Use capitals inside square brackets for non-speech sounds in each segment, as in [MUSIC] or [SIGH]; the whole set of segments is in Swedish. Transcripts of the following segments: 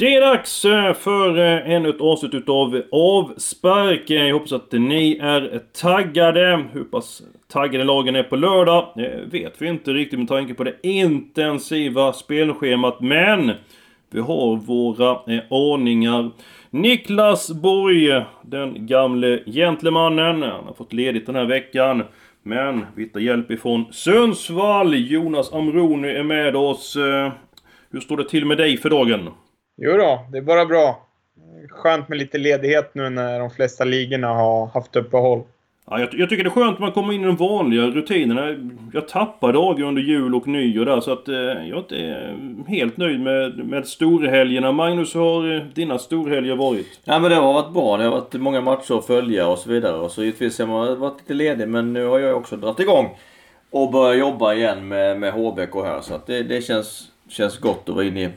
Det är dags eh, för eh, ännu ett avsnitt utav Avspark. Eh, jag hoppas att ni är taggade. Hur pass taggade lagen är på lördag vet vi inte riktigt med tanke på det intensiva spelschemat. Men vi har våra aningar. Niklas Borg, den gamle gentlemannen. Han har fått ledigt den här veckan. Men vi tar hjälp ifrån Sundsvall. Jonas Amroni är med oss. Hur står det till med dig för dagen? Jo då, det är bara bra. Skönt med lite ledighet nu när de flesta ligorna har haft uppehåll. Ja, jag, jag tycker det är skönt att man kommer in i de vanliga rutinerna. Jag tappar dagar under jul och nyår där så att eh, jag är inte helt nöjd med, med storhelgerna. Magnus, hur har eh, dina storhelger varit? Ja men det har varit bra. Det har varit många matcher att följa och så vidare. Och så givetvis har man varit lite ledig men nu har jag också dragit igång och börjat jobba igen med, med HBK här. Så att det, det känns, känns gott att vara inne i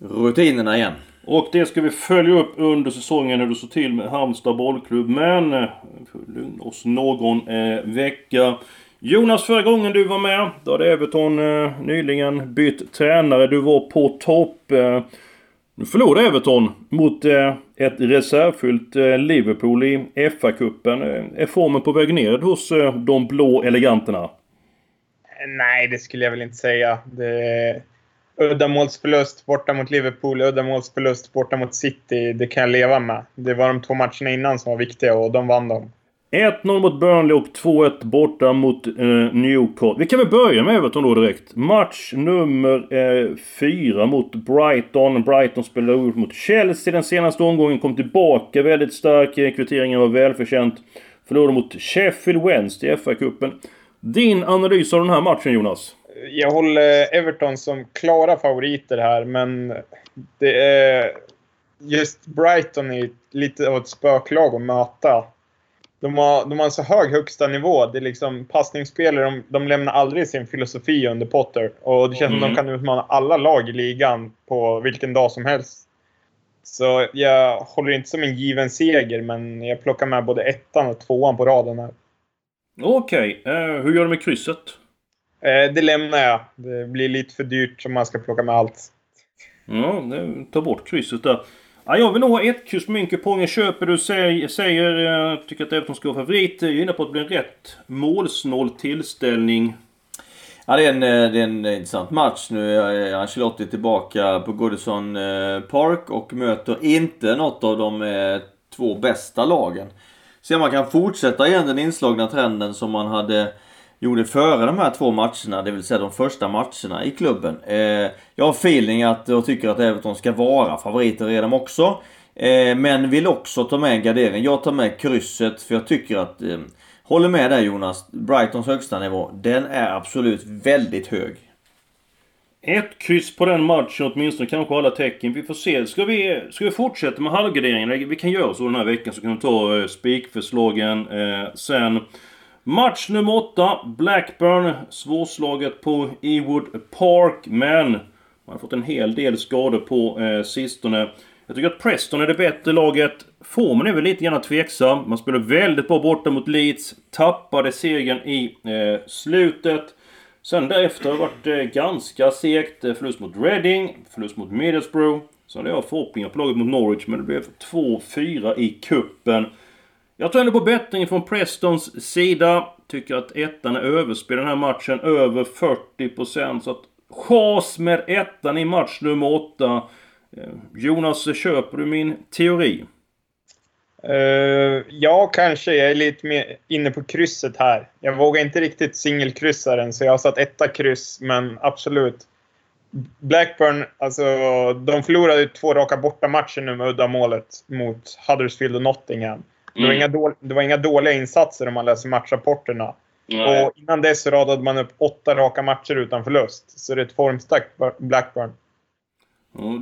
rutinerna igen. Och det ska vi följa upp under säsongen hur det står till med Halmstad bollklubb. Men eh, vi får lugna oss någon eh, vecka. Jonas, förra gången du var med, då hade Everton eh, nyligen bytt tränare. Du var på topp. Eh, nu förlorade Everton mot eh, ett reservfyllt eh, Liverpool i FA-cupen. Eh, är formen på väg ner hos eh, de blå eleganterna? Nej, det skulle jag väl inte säga. Det uddamålsförlust borta mot Liverpool, uddamålsförlust borta mot City. Det kan jag leva med. Det var de två matcherna innan som var viktiga och de vann dem. 1-0 mot Burnley och 2-1 borta mot eh, Newport. Vi kan väl börja med Everton då direkt. Match nummer eh, 4 mot Brighton. Brighton spelade ut mot Chelsea den senaste omgången. Kom tillbaka väldigt stark. Kvitteringen var välförtjänt. Förlorade mot Sheffield Wednesday i FA-cupen. Din analys av den här matchen Jonas? Jag håller Everton som klara favoriter här, men det är just Brighton är lite av ett spöklag att möta. De har, de har så hög högsta nivå. Det är liksom passningsspelare, de, de lämnar aldrig sin filosofi under Potter. Och det känns mm. som de kan utmana alla lag i ligan på vilken dag som helst. Så jag håller inte som en given seger, men jag plockar med både ettan och tvåan på raden här. Okej, okay. uh, hur gör du med krysset? Eh, det lämnar jag. Det blir lite för dyrt om man ska plocka med allt. Ja, ta bort krysset där. Ja, jag vill nog ha ett kryss på min köper du säger, säger jag tycker att Everton ska vara favorit. Jag är inne på att det blir en rätt målsnål tillställning. Ja, det är, en, eh, det är en intressant match. Nu är Ancelotti tillbaka på Goodison eh, Park och möter inte något av de två bästa lagen. Se om man kan fortsätta igen den inslagna trenden som man hade gjorde före de här två matcherna, det vill säga de första matcherna i klubben. Eh, jag har feeling att, och tycker att Everton ska vara favoriter i dem också. Eh, men vill också ta med en gardering. Jag tar med krysset för jag tycker att, eh, håller med dig Jonas, Brightons högsta nivå, den är absolut väldigt hög. Ett kryss på den matchen åtminstone, kanske alla tecken. Vi får se. Ska vi, ska vi fortsätta med halvgarderingen? Vi kan göra så den här veckan så kan vi ta eh, spikförslagen eh, sen. Match nummer 8. Blackburn. Svårslaget på Ewood Park. Men man har fått en hel del skador på eh, sistone. Jag tycker att Preston är det bättre laget. Formen är väl lite grann tveksam. Man spelade väldigt bra borta mot Leeds. Tappade segern i eh, slutet. Sen därefter har det varit eh, ganska segt. Eh, förlust mot Reading, förlust mot Middlesbrough. Sen hade jag förhoppningar på laget mot Norwich, men det blev 2-4 i kuppen. Jag tror ändå på bättring från Prestons sida. Tycker att ettan är överspelad den här matchen. Över 40%. Så att chas med ettan i match nummer 8. Eh, Jonas, köper du min teori? Uh, ja, kanske. Jag är lite mer inne på krysset här. Jag vågar inte riktigt singelkryssa den, så jag har satt etta kryss, men absolut. Blackburn, alltså de förlorade två raka bortamatcher nu med uddamålet mot Huddersfield och Nottingham. Det, var Mm. inga dål- det var inga dåliga insatser om man läser matchrapporterna. Nej. Och innan dess så radade man upp åtta raka matcher utan förlust. Så det är ett formstarkt Blackburn.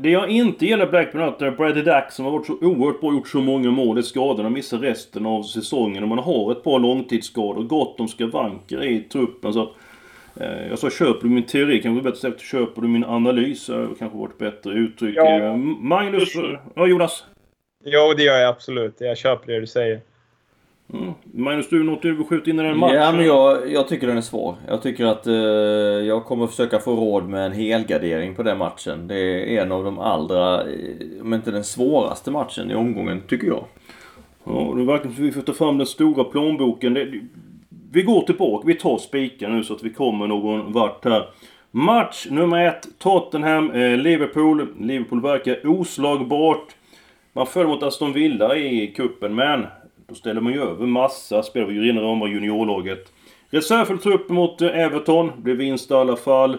Det jag inte gillar Blackburn är att Bradley Dack som har varit så oerhört bra gjort så många mål i skadorna missar resten av säsongen och man har ett par långtidsskador. Gott om skavanker i truppen så att... Eh, jag sa köper du min teori kanske bättre sagt köper du min analys. eh, kanske varit bättre uttryck. Ja. Eh, Magnus... Ja Jonas? Ja, det gör jag absolut. Jag köper det du säger. Mm. Magnus du något du vill skjuta in i den matchen? Ja, men jag, jag tycker den är svår. Jag tycker att eh, jag kommer försöka få råd med en helgardering på den matchen. Det är en av de allra, eh, om inte den svåraste matchen i omgången, tycker jag. Ja, det verkligen så vi får ta fram den stora plånboken. Det, vi går tillbaka, vi tar spiken nu så att vi kommer någon vart här. Match nummer ett, Tottenham, eh, Liverpool. Liverpool verkar oslagbart. Man föll mot Aston Villa i kuppen men då ställer man ju över massa spelare. Vi ju om rama juniorlaget. Reservfull trupp mot eh, Everton. Blev vinst i alla fall.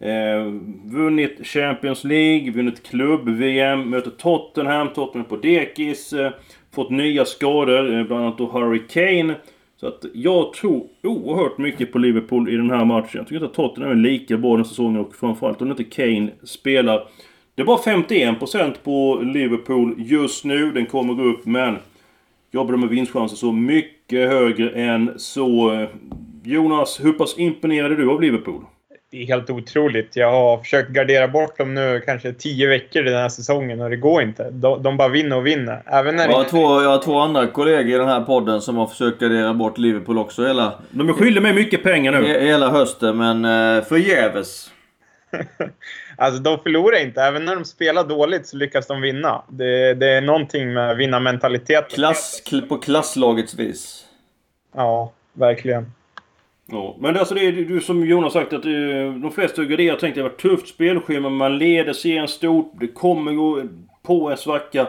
Eh, vunnit Champions League, vunnit klubb-VM, möter Tottenham, Tottenham på dekis. Eh, fått nya skador, eh, bland annat då Harry Kane. Så att jag tror oerhört mycket på Liverpool i den här matchen. Jag tycker inte att Tottenham är lika bra den säsongen och framförallt om inte Kane spelar. Det är bara 51% på Liverpool just nu. Den kommer gå upp men jag bedömer vinstchansen så mycket högre än så. Jonas, hur pass imponerad är du av Liverpool? Det är helt otroligt. Jag har försökt gardera bort dem nu kanske tio veckor den här säsongen och det går inte. De, de bara vinner och vinner. Även när Jag har, det... två, jag har två andra kollegor i den här podden som har försökt gardera bort Liverpool också hela, De skyldiga mig mycket pengar nu. he- hela hösten, men eh, förgäves. [LAUGHS] Alltså de förlorar inte. Även när de spelar dåligt så lyckas de vinna. Det, det är någonting med vinnarmentalitet. Klass, kl- på klasslagets vis. Ja, verkligen. Ja, men alltså det är du som Jonas sagt att eh, de flesta garderat tänkte det var ett tufft spelschema. Man leder serien stort. Det kommer gå på en svacka.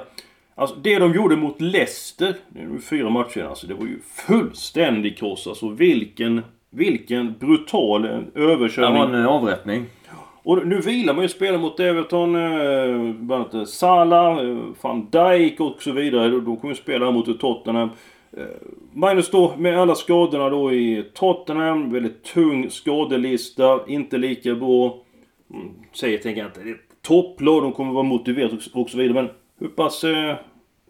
Alltså det de gjorde mot Leicester, nu fyra matcher alltså, det var ju fullständig kross. Alltså vilken, vilken brutal eh, Det överkörning. var en avrättning. Och nu vilar man ju spelare mot Everton, eh, bland annat Salah, eh, van Dijk och så vidare. De- kommer ju spela mot Tottenham. Eh, Magnus då, med alla skadorna då i Tottenham, väldigt tung skadelista, inte lika bra. Mm, säger tänker jag inte, det är topplag, de kommer vara motiverade och, och så vidare. Men hur pass eh,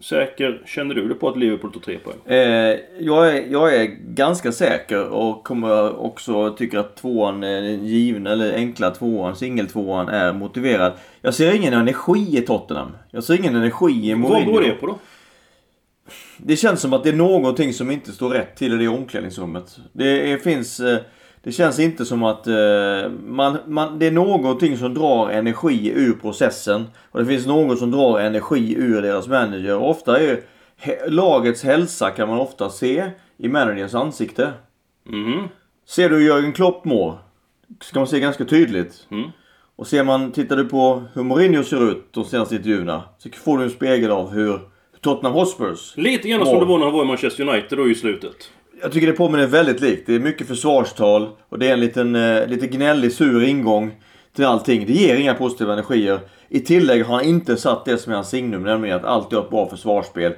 säker känner du dig på att Liverpool tar tre poäng? Eh, jag, är, jag är ganska säker och kommer också tycker att tvåan, är den givna eller enkla tvåan, singeltvåan är motiverad. Jag ser ingen energi i Tottenham. Jag ser ingen energi i Vad Mourinho. beror det på då? Det känns som att det är någonting som inte står rätt till i det omklädningsrummet. Det är, finns... eh, Det känns inte som att eh, man, man, det är någonting som drar energi ur processen. Och det finns något som drar energi ur deras manager. Och ofta är he, lagets hälsa kan man ofta se i managers ansikte. Mhm. Ser du hur Jörgen Klopp mår? Ska man se ganska tydligt. Mm. Och ser man, tittar du på hur Mourinho ser ut de senaste intervjuerna. Så får du en spegel av hur Tottenham Hotspurs Lite grann som mår. det var när han var i Manchester United då i slutet. Jag tycker det påminner väldigt likt. Det är mycket försvarstal och det är en liten, eh, lite gnällig, sur ingång till allting. Det ger inga positiva energier. I tillägg har han inte satt det som är hans signum, nämligen att alltid ha ett bra försvarsspel.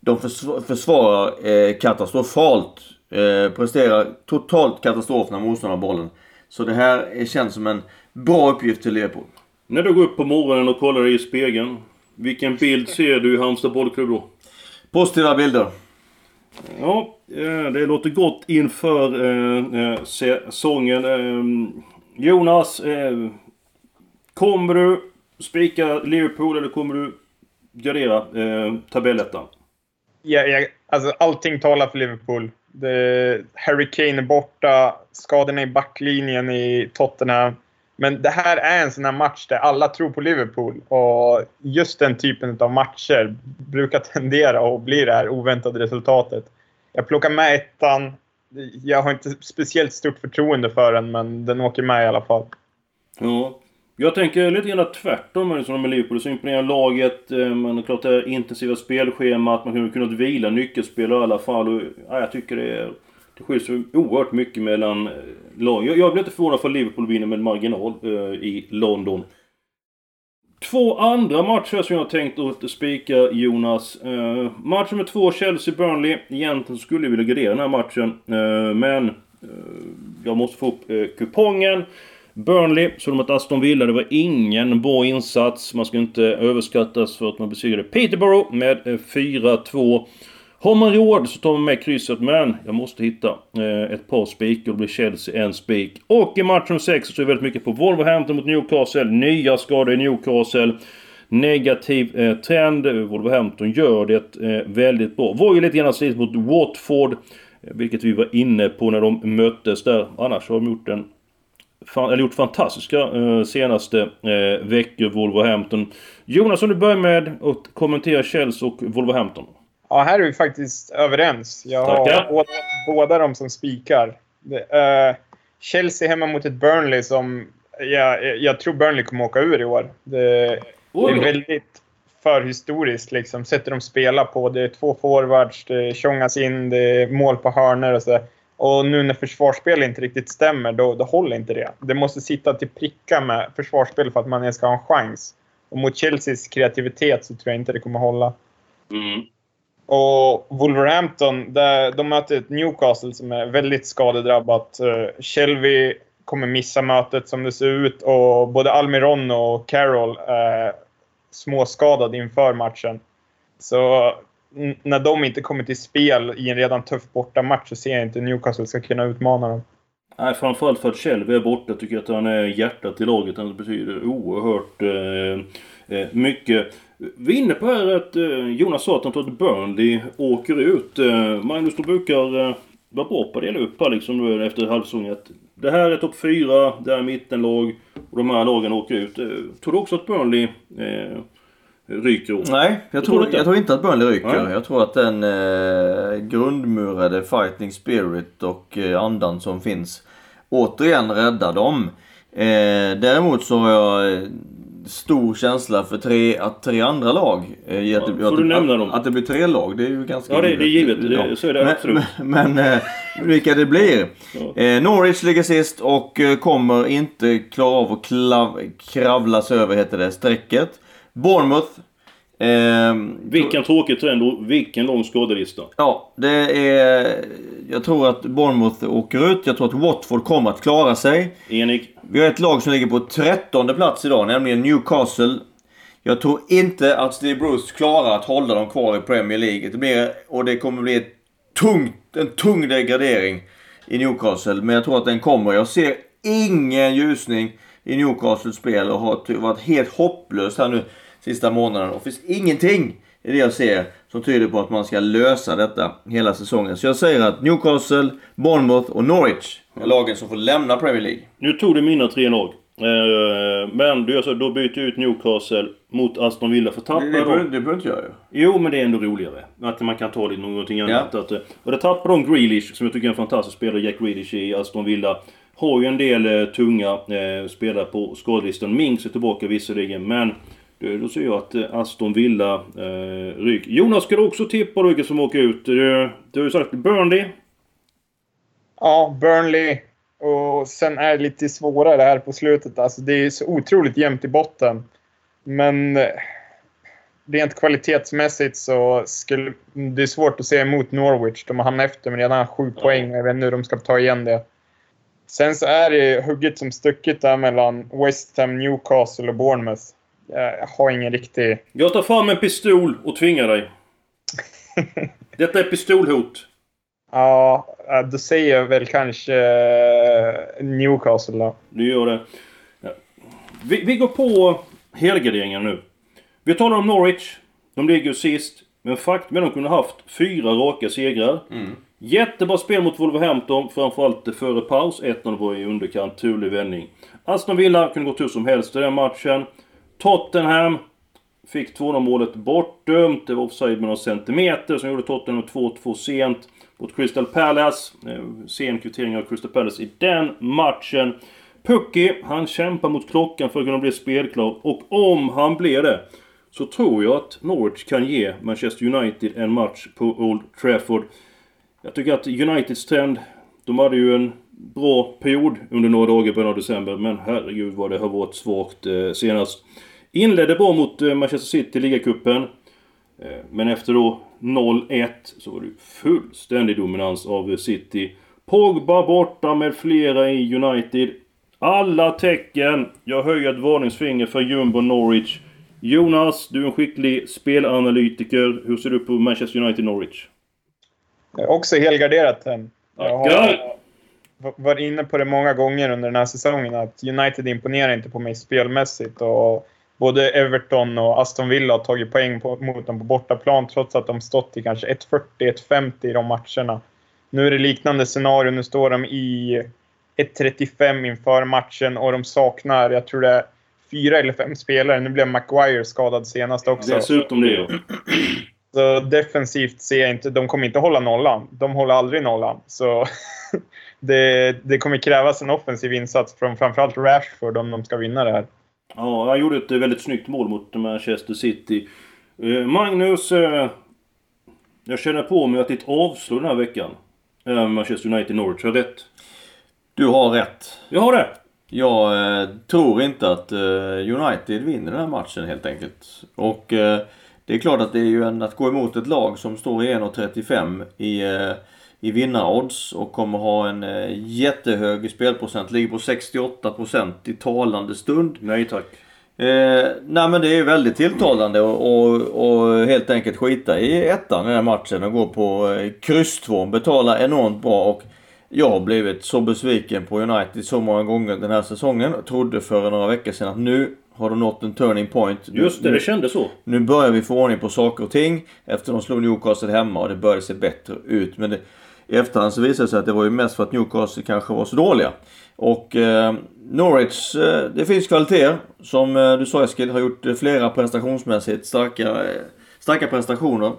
De försv- försvarar eh, katastrofalt. Eh, presterar totalt katastrof när motståndaren har bollen. Så det här är- känns som en bra uppgift till Liverpool. När du går upp på morgonen och kollar dig i spegeln. Vilken bild ser du i Halmstad bollklubb då? Positiva bilder. Ja, eh, det låter gott inför eh, eh, säsongen. Eh, Jonas, eh, kommer du spika Liverpool eller kommer du gardera eh, tabellettan? Ja, ja, alltså, allting talar för Liverpool. Det, Harry Kane är borta, skadorna i backlinjen i Tottenham. Men det här är en sån här match där alla tror på Liverpool. Och just den typen av matcher brukar tendera att bli det här oväntade resultatet. Jag plockar med ettan. Jag har inte speciellt stort förtroende för den, men den åker med i alla fall. Ja. Jag tänker lite grann tvärtom med som med Liverpool. Så imponerar laget. Men det är klart det här intensiva spelschemat. Man har kunnat vila nyckelspelare i alla fall. Och, ja, jag tycker det är... Det skiljer sig oerhört mycket mellan eh, lag. Jag, jag blir inte förvånad för Liverpool vinner med marginal eh, i London. Två andra matcher som jag tänkt att spika Jonas. Eh, match nummer två, Chelsea-Burnley. Egentligen skulle jag vilja gardera den här matchen. Eh, men eh, jag måste få upp eh, kupongen. Burnley så mot Aston Villa. Det var ingen bra insats. Man ska inte överskattas för att man besegrade Peterborough med 4-2. Har man råd så tar man med krysset men jag måste hitta eh, ett par spikar. Det blir Chelsea en spik. Och i matchen 6 så är det väldigt mycket på Wolverhampton mot Newcastle. Nya skador i Newcastle. Negativ eh, trend. Wolverhampton gör det eh, väldigt bra. Var ju lite grann slit mot Watford. Eh, vilket vi var inne på när de möttes där. Annars har de gjort en eller gjort fantastiska eh, senaste eh, veckor, Wolverhampton. Jonas, om du börjar med att kommentera Chelsea och Wolverhampton. Ja, här är vi faktiskt överens. Jag har båda, båda de som spikar. Uh, Chelsea hemma mot ett Burnley som jag, jag tror Burnley kommer åka ur i år. Det, det är väldigt förhistoriskt liksom. Sätter de spela på. Det är två forwards, det tjongas in, det är mål på hörnor och så. Och nu när försvarsspel inte riktigt stämmer, då, då håller inte det. Det måste sitta till pricka med försvarsspel för att man ens ska ha en chans. Och mot Chelseas kreativitet så tror jag inte det kommer hålla. Mm. Och Wolverhampton, där, de möter ett Newcastle som är väldigt skadedrabbat. Eh, Shelby kommer missa mötet som det ser ut och både Almiron och Carroll är småskadade inför matchen. Så när de inte kommer till spel i en redan tuff bortamatch så ser jag inte Newcastle ska kunna utmana dem. Nej, framförallt för att Shelby är borta tycker jag att han är hjärtat i laget. Han betyder oerhört eh, eh mycket. Vi är inne på här att eh, Jonas sa att han tror att Burnley åker ut. Eh, Magnus, du brukar eh, vara bra på att dela upp här liksom nu efter halvsäsongen. Det här är topp 4, det här är mittenlag och de här lagen åker ut. Eh, tror du också att Burnley eh, eh, ryker? Nej, jag tror, jag tror inte att Burnley ryker. Nej. Jag tror att den eh, grundmurade fighting spirit och eh, andan som finns återigen räddar dem. Eh, däremot så har jag stor känsla för tre, att tre andra lag... Eh, ja, att, får att, du nämna dem? Att det blir tre lag, det är ju ganska Ja, det, det är givet. Det, ja. Så är det men, absolut. Men, men eh, vilka det blir. Ja. Eh, Norwich ligger sist och eh, kommer inte klara av att klav, kravla sig över, heter det, strecket. Bournemouth Eh, vilken tråkig trend och vilken lång skadelista. Ja, det är... Jag tror att Bournemouth åker ut. Jag tror att Watford kommer att klara sig. Enig. Vi har ett lag som ligger på trettonde plats idag, nämligen Newcastle. Jag tror inte att Steve Bruce klarar att hålla dem kvar i Premier League. Det blir, och det kommer bli ett tungt, en tung degradering i Newcastle. Men jag tror att den kommer. Jag ser ingen ljusning i Newcastles spel och har varit helt hopplöst här nu sista månaden. Och det finns ingenting i det jag ser som tyder på att man ska lösa detta hela säsongen. Så jag säger att Newcastle, Bournemouth och Norwich är lagen som får lämna Premier League. Nu tog du mina tre lag. Eh, men du gör så, då byter ut Newcastle mot Aston Villa för tappar det, det, det behöver inte jag. Jo, men det är ändå roligare. Att man kan ta lite någonting annat. Ja. Att, eh, och det tappar de Grealish, som jag tycker är en fantastisk spelare, Jack Grealish i Aston Villa. Har ju en del eh, tunga eh, spelare på skadelistan. Minks är tillbaka visserligen, men då ser jag att eh, Aston Villa eh, ryker. Jonas, ska du också tippa vilka som åker ut? Du, du har ju sagt Burnley. Ja, Burnley. Och sen är det lite svårare här på slutet. Alltså, det är så otroligt jämnt i botten. Men eh, rent kvalitetsmässigt så skulle det är svårt att se emot Norwich. De har hamnat efter med redan sju ja. poäng. Jag vet inte hur de ska ta igen det. Sen så är det hugget som stucket där mellan West Ham, Newcastle och Bournemouth. Jag har ingen riktig... Jag tar fram en pistol och tvingar dig. [LAUGHS] Detta är pistolhot. Ja, då säger jag väl kanske eh, Newcastle då. Du gör det. Vi, vi går på helgarderingen nu. Vi talar om Norwich. De ligger sist. Men faktum är att de kunde haft fyra raka segrar. Mm. Jättebra spel mot Wolverhampton, framförallt före paus. 1-0 var i underkant, turlig vändning. Aston Villa kunde gått hur som helst i den matchen. Tottenham fick 2-0 målet bortdömt. Det var offside med några centimeter. Sen gjorde Tottenham 2-2 sent mot Crystal Palace. Eh, Sen kvittering av Crystal Palace i den matchen. Pucky, han kämpar mot klockan för att kunna bli spelklar. Och om han blir det så tror jag att Norwich kan ge Manchester United en match på Old Trafford. Jag tycker att Uniteds trend, de hade ju en bra period under några dagar i början av december. Men herregud vad det har varit svagt eh, senast. Inledde bra mot eh, Manchester City i ligacupen. Eh, Men efter då 0-1 så var det fullständig dominans av City. Pogba borta med flera i United. Alla tecken. Jag höjer ett varningsfinger för Jumbo Norwich. Jonas, du är en skicklig spelanalytiker. Hur ser du på Manchester United Norwich? Jag har också helgarderat den. Jag har varit inne på det många gånger under den här säsongen att United imponerar inte på mig spelmässigt. Och både Everton och Aston Villa har tagit poäng på, mot dem på bortaplan trots att de stått i kanske 1.40-1.50 i de matcherna. Nu är det liknande scenario. Nu står de i 1.35 inför matchen och de saknar, jag tror det är fyra eller fem spelare. Nu blev Maguire skadad senast också. Dessutom det ja. Så defensivt ser jag inte... De kommer inte hålla nollan. De håller aldrig nollan. Så [LAUGHS] det, det kommer krävas en offensiv insats från framförallt Rashford om de ska vinna det här. Ja, han gjorde ett väldigt snyggt mål mot Manchester City. Eh, Magnus, eh, jag känner på mig att ditt avslår den här veckan. Eh, Manchester United Norwich, har jag rätt? Du har rätt. Jag har det! Jag eh, tror inte att eh, United vinner den här matchen helt enkelt. Och eh, det är klart att det är ju en, att gå emot ett lag som står i 1,35 i, eh, i vinnarodds och kommer ha en eh, jättehög spelprocent. Ligger på 68% i talande stund. Nej tack. Eh, nej men det är väldigt tilltalande och, och, och helt enkelt skita i ettan i den här matchen och gå på eh, kryss 2. Betala enormt bra och jag har blivit så besviken på United så många gånger den här säsongen. Trodde för några veckor sedan att nu har de nått en turning point. Just det, nu, det kändes så. nu börjar vi få ordning på saker och ting efter de slog Newcastle hemma och det började se bättre ut. Men det, i efterhand så visade det sig att det var ju mest för att Newcastle kanske var så dåliga. Och eh, Norwich, eh, det finns kvaliteter. Som eh, du sa Eskil, har gjort eh, flera prestationsmässigt starka, eh, starka prestationer.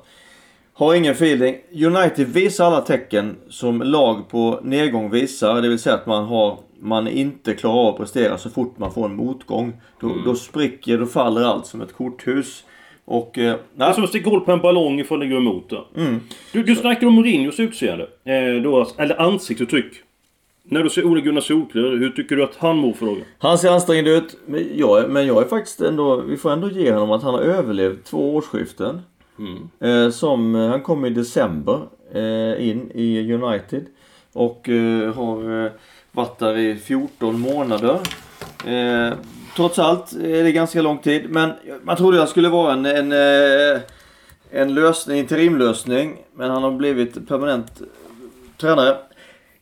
Har ingen feeling. United visar alla tecken som lag på nedgång visar. Det vill säga att man har man inte klarar av att prestera så fort man får en motgång. Då, då spricker, då faller allt som ett korthus. Och... Eh, Det är som att sticka hål på en ballong ifall det går emot mm. Du, du snackade om Mourinhos utseende. Eh, då, eller ansiktsuttryck. När du ser Ole Gunnar Solklär, hur tycker du att han mår för dagen? Han ser ansträngd ut. Men jag, men jag är faktiskt ändå... Vi får ändå ge honom att han har överlevt två årsskiften. Eh, som, eh, han kom i december eh, in i United. Och eh, har eh, varit där i 14 månader. Trots allt är det ganska lång tid. Men man trodde han skulle vara en, en, eh, en lösning, interimlösning. Men han har blivit permanent tränare.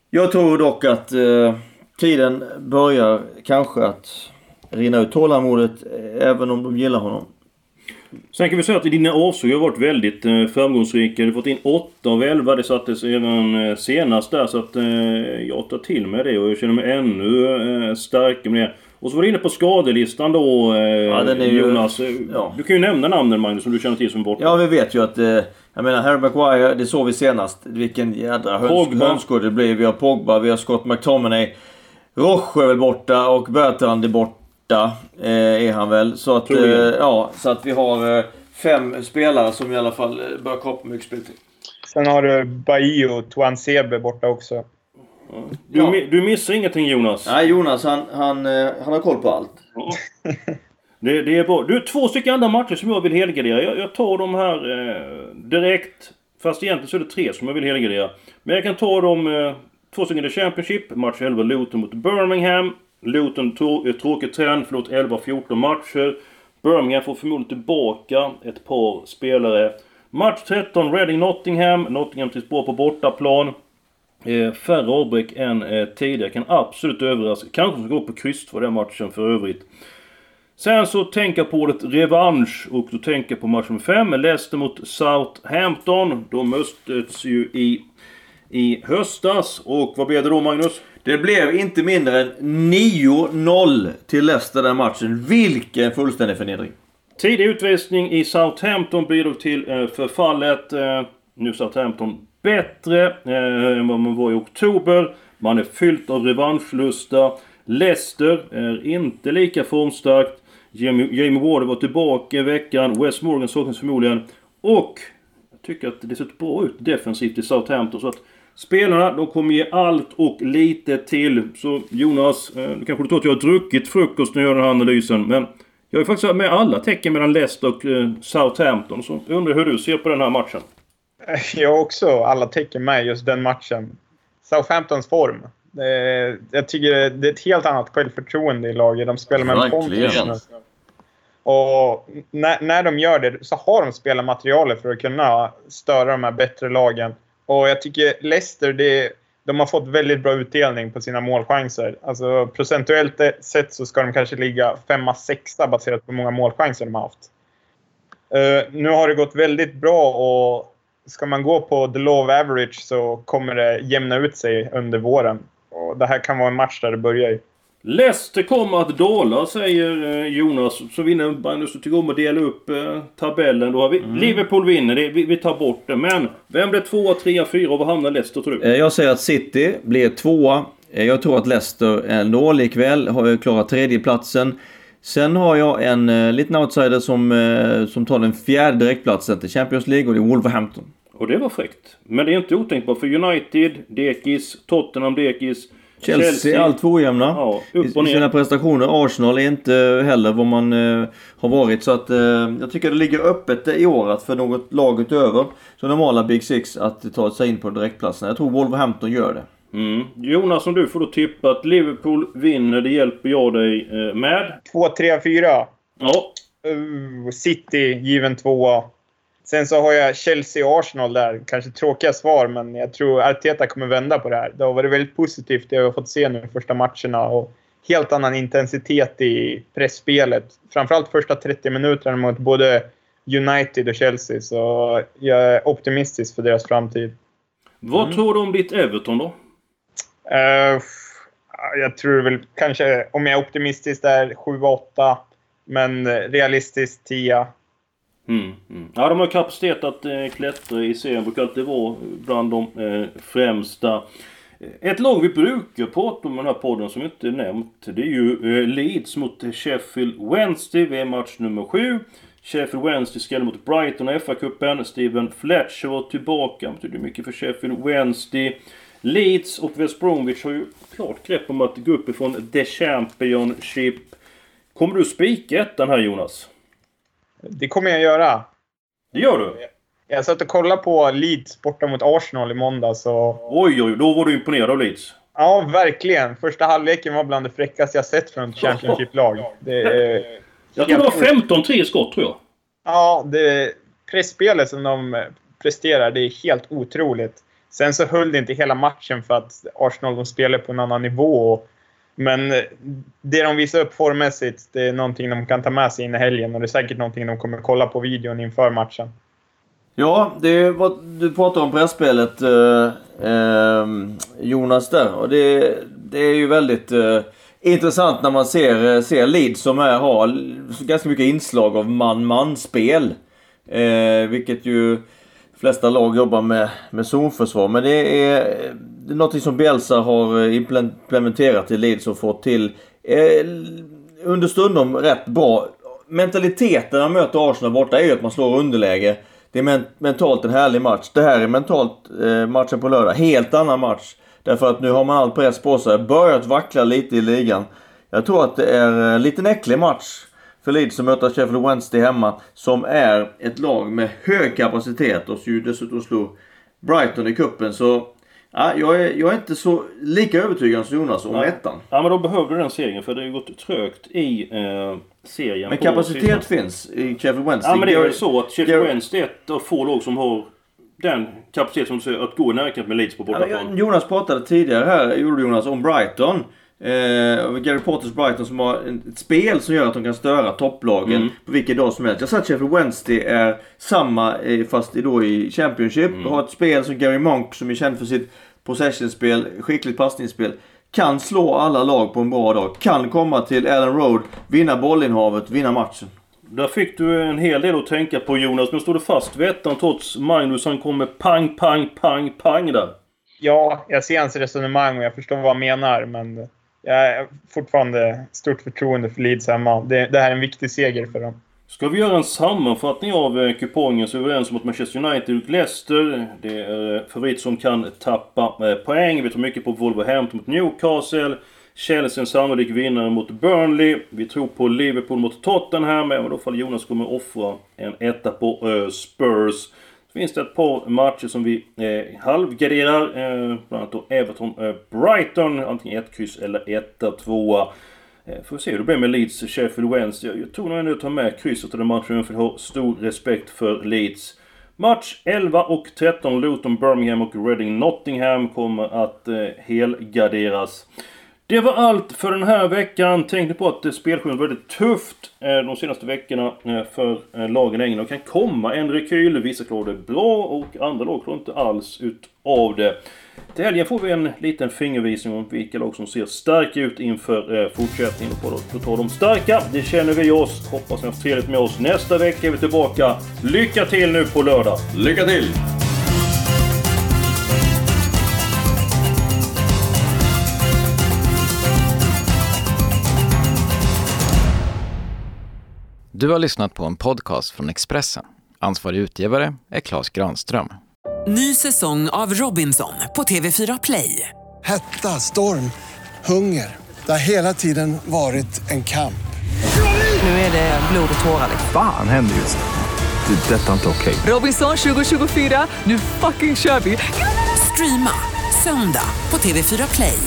Jag tror dock att eh, tiden börjar kanske att rinna ut tålamodet eh, även om de gillar honom. Sen kan vi säga att dina avsåg har varit väldigt eh, framgångsrika. Du har fått in 8 av 11. Det sattes även eh, senast där. Så att eh, jag tar till mig det och jag känner mig ännu eh, starkare med det. Och så var du inne på skadelistan då eh, den är ju- Jonas. Eh, ja. Du kan ju nämna namnen Magnus som du känner till som borta. Ja, vi vet ju att... Eh, jag menar, Harry Maguire, det såg vi senast. Vilken jädra höns, det blir. Vi har Pogba, vi har Scott McTominay. Roche är väl borta och Bertrand är borta. Eh, är han väl. Så att, ja, så att vi har fem spelare som i alla fall eh, bör kapa mycket speltid. Sen har du Bailly och Tuan Sebe borta också. Du, Ja. du missar ingenting Jonas. Nej, Jonas han, han, eh, han har koll på allt. Ja. Det, det är bra. Du, två stycken andra matcher som jag vill helgardera. Jag, jag tar de här eh, direkt. Fast egentligen så är det tre som jag vill helgardera. Men jag kan ta dem... Eh, två stycken i Championship. Match 11 Luton mot Birmingham. Luton tro, eh, tråkig trend, förlåt 11-14 matcher. Birmingham får förmodligen tillbaka ett par spelare. Match 13 Reading Nottingham. Nottingham trivs bra på bortaplan. Eh, färre avbräck än eh, tidigare. Kan absolut överraska. Kanske ska gå på kryss för den matchen för övrigt. Sen så tänker jag på ordet revansch och då tänker jag på match nummer 5. Leicester mot Southampton. De möttes ju i, i höstas. Och vad blev det då Magnus? Det blev inte mindre än 9-0 till Leicester den matchen. Vilken fullständig förnedring. Tidig utvisning i Southampton bidrog till eh, förfallet. Eh, nu Southampton bättre eh, än vad man var i oktober. Man är fyllt av revanschlusta. Leicester är inte lika formstarkt. Jamie, Jamie Warder var tillbaka i veckan. Wes Morgan saknas förmodligen. Och jag tycker att det sett bra ut defensivt i Southampton. Så att spelarna, de kommer ge allt och lite till. Så Jonas, eh, du kanske tror att jag har druckit frukost när jag gör den här analysen. Men Jag har ju faktiskt med alla tecken mellan Leicester och eh, Southampton. Så jag undrar hur du ser på den här matchen. [LAUGHS] Jag också alla tecken med just den matchen. Southamptons form. Det, jag tycker det är ett helt annat självförtroende i laget. De spelar med en Verkligen. pondus. Och när, när de gör det så har de spelarmaterialet för att kunna störa de här bättre lagen. Och jag tycker Leicester, det, de har fått väldigt bra utdelning på sina målchanser. Alltså procentuellt sett så ska de kanske ligga femma, sexa baserat på hur många målchanser de har haft. Eh, nu har det gått väldigt bra och ska man gå på the law of average så kommer det jämna ut sig under våren. Och det här kan vara en match där det börjar i. Leicester kommer att dåla, säger eh, Jonas. Så vinner Magnus och tycker om att dela upp eh, tabellen. Då har vi Liverpool vinner, det, vi, vi tar bort det. Men vem blir tvåa, trea, fyra och var hamnar Leicester tror du? Eh, Jag säger att City blir tvåa. Jag tror att Leicester ändå likväl har ju klarat tredjeplatsen. Sen har jag en eh, liten outsider som, eh, som tar den fjärde direktplatsen till Champions League och det är Wolverhampton. Och det var fräckt. Men det är inte otänkbart för United, dekis, Tottenham, dekis. Chelsea, allt för ojämna Ja, upp och i sina ner. prestationer. Arsenal är inte heller vad man eh, har varit. Så att eh, jag tycker det ligger öppet i år att för något lag utöver så normala Big Six att ta sig in på direktplatsen. Jag tror Wolverhampton gör det. Mm. Jonas, om du får då tippa att Liverpool vinner, det hjälper jag dig eh, med. 2, 3, 4. Ja, Uh, City given tvåa. Sen så har jag Chelsea och Arsenal där. Kanske tråkiga svar, men jag tror Arteta kommer vända på det här. Det har varit väldigt positivt det vi har fått se nu de första matcherna. Och helt annan intensitet i pressspelet. Framförallt första 30 minuterna mot både United och Chelsea. Så jag är optimistisk för deras framtid. vad tror du om ditt Everton då? Uh, jag tror väl kanske, om jag är optimistisk, där 7-8. Men realistiskt 10. Mm, mm. Ja, de har kapacitet att eh, klättra i serien. Brukar alltid vara bland de eh, främsta. Eh, ett lag vi brukar prata om i den här podden som inte är nämnt. Det är ju eh, Leeds mot Sheffield Wednesday. Vi är match nummer 7. Sheffield Wednesday skrällde mot Brighton i FA-cupen. Steven Fletcher var tillbaka. Betyder mycket för Sheffield Wednesday. Leeds och West Bromwich har ju klart grepp om att gå upp ifrån The Championship. Kommer du spika ettan här Jonas? Det kommer jag göra. Det gör du? Jag satt och kollade på Leeds borta mot Arsenal i måndags. Och, Oj, oj, då var du imponerad av Leeds. ja, verkligen. Första halvleken var bland det fräckaste jag sett från ett Championship-lag. Är Jag tror det var 15-3 skott, tror jag. ja, det pressspelet som de presterar, det är helt otroligt. Sen så höll det inte hela matchen för att Arsenal de spelar på en annan nivå. Men det de visar upp formmässigt, det är någonting de kan ta med sig in i helgen. Och det är säkert någonting de kommer kolla på videon inför matchen. Ja, det var, du pratar om pressspelet eh, eh, Jonas där. Och det, det är ju väldigt eh, intressant när man ser, eh, ser Leeds som är, har ganska mycket inslag av man-man-spel. Eh, vilket ju flesta lag jobbar med, med zonförsvar. Men det är, det är något som Bielsa har eh, implementerat i Leeds och fått till eh, understundom rätt bra. Mentaliteten när man möter Arsenal borta är ju att man slår underläge. Det är men mentalt en härlig match. Det här är mentalt eh, matchen på lördag. Helt annan match. Därför att nu har man all press på sig. Börjat vackla lite i ligan. Jag tror att det är eh, en liten äcklig match för Leeds som möter Sheffield Wednesday hemma. Som är ett lag med hög kapacitet och ju dessutom slog Brighton i kuppen Så ja, jag, är, jag är inte så lika övertygad som Jonas om Nej. ettan. Ja, men då behövde du den serien för det har ju gått trögt i eh, serien. Men kapacitet finns i Sheffield Wednesday. Ja, men det är väl så att Sheffield Wednesday är ett av få lag som har den kapacitet som du säger att gå i närkamp med Leeds på Ja, bortaplan. Jonas pratade tidigare här, gjorde Jonas, om Brighton. Eh, Gary Potters Brighton som har ett spel som gör att de kan störa topplagen Mm. på vilken dag som helst. Jag sa att Sheffield Wednesday är samma eh, fast i- då i Championship. Mm. Och har ett spel som Gary Monk som är känd för sitt possessionspel, skickligt passningsspel. Kan slå alla lag på en bra dag. Kan komma till Allen Road, vinna bollinnehavet, vinna matchen. Där fick du en hel del att tänka på Jonas. Men står du fast vid ettan trots Magnus han kommer pang, pang, pang, pang där? Ja, jag ser hans resonemang och jag förstår vad han menar, men jag har fortfarande stort förtroende för Leeds hemma. Det, det här är en viktig seger för dem. Ska vi göra en sammanfattning av eh, kupongen så är vi överens om att Manchester United och Leicester det är eh, favorit som kan tappa eh, poäng. Vi tror mycket på Wolverhampton mot Newcastle. Chelsea en sannolik vinnare mot Burnley. Vi tror på Liverpool mot Tottenham, även då fall Jonas kommer offra en etta på Spurs. Så finns det ett par matcher som vi eh, halvgarderar. Eh, bland annat då Everton-Brighton. Eh, antingen ett kryss eller etta, tvåa. Eh, får se hur det blir med Leeds Sheffield Wednesday. Jag, jag tror nog ändå att ta med krysset i den matchen för jag har stor respekt för Leeds. Match 11 och 13 Luton Birmingham och Reading Nottingham kommer att eh, helgarderas. Det var allt för den här veckan. Tänkte på att spelschemat var väldigt tufft eh, de senaste veckorna eh, för eh, lagen i England. Det kan komma en rekyl. Vissa klarar det bra och andra lag klarar inte alls utav det. Till helgen får vi en liten fingervisning om vilka lag som ser starka ut inför fortsättningen. Och på tal om starka, det känner vi oss. Hoppas ni har trevligt med oss. Nästa vecka är vi tillbaka. Lycka till nu på lördag! Lycka till! Du har lyssnat på en podcast från Expressen. Ansvarig utgivare är Klas Granström. Ny säsong av Robinson på TV4 Play. Hetta, storm, hunger. Det har hela tiden varit en kamp. Nu är det blod och tårar. Fan händer just det. Det är detta inte okej. Robinson 2024, nu fucking kör vi! Streama söndag på TV4 Play.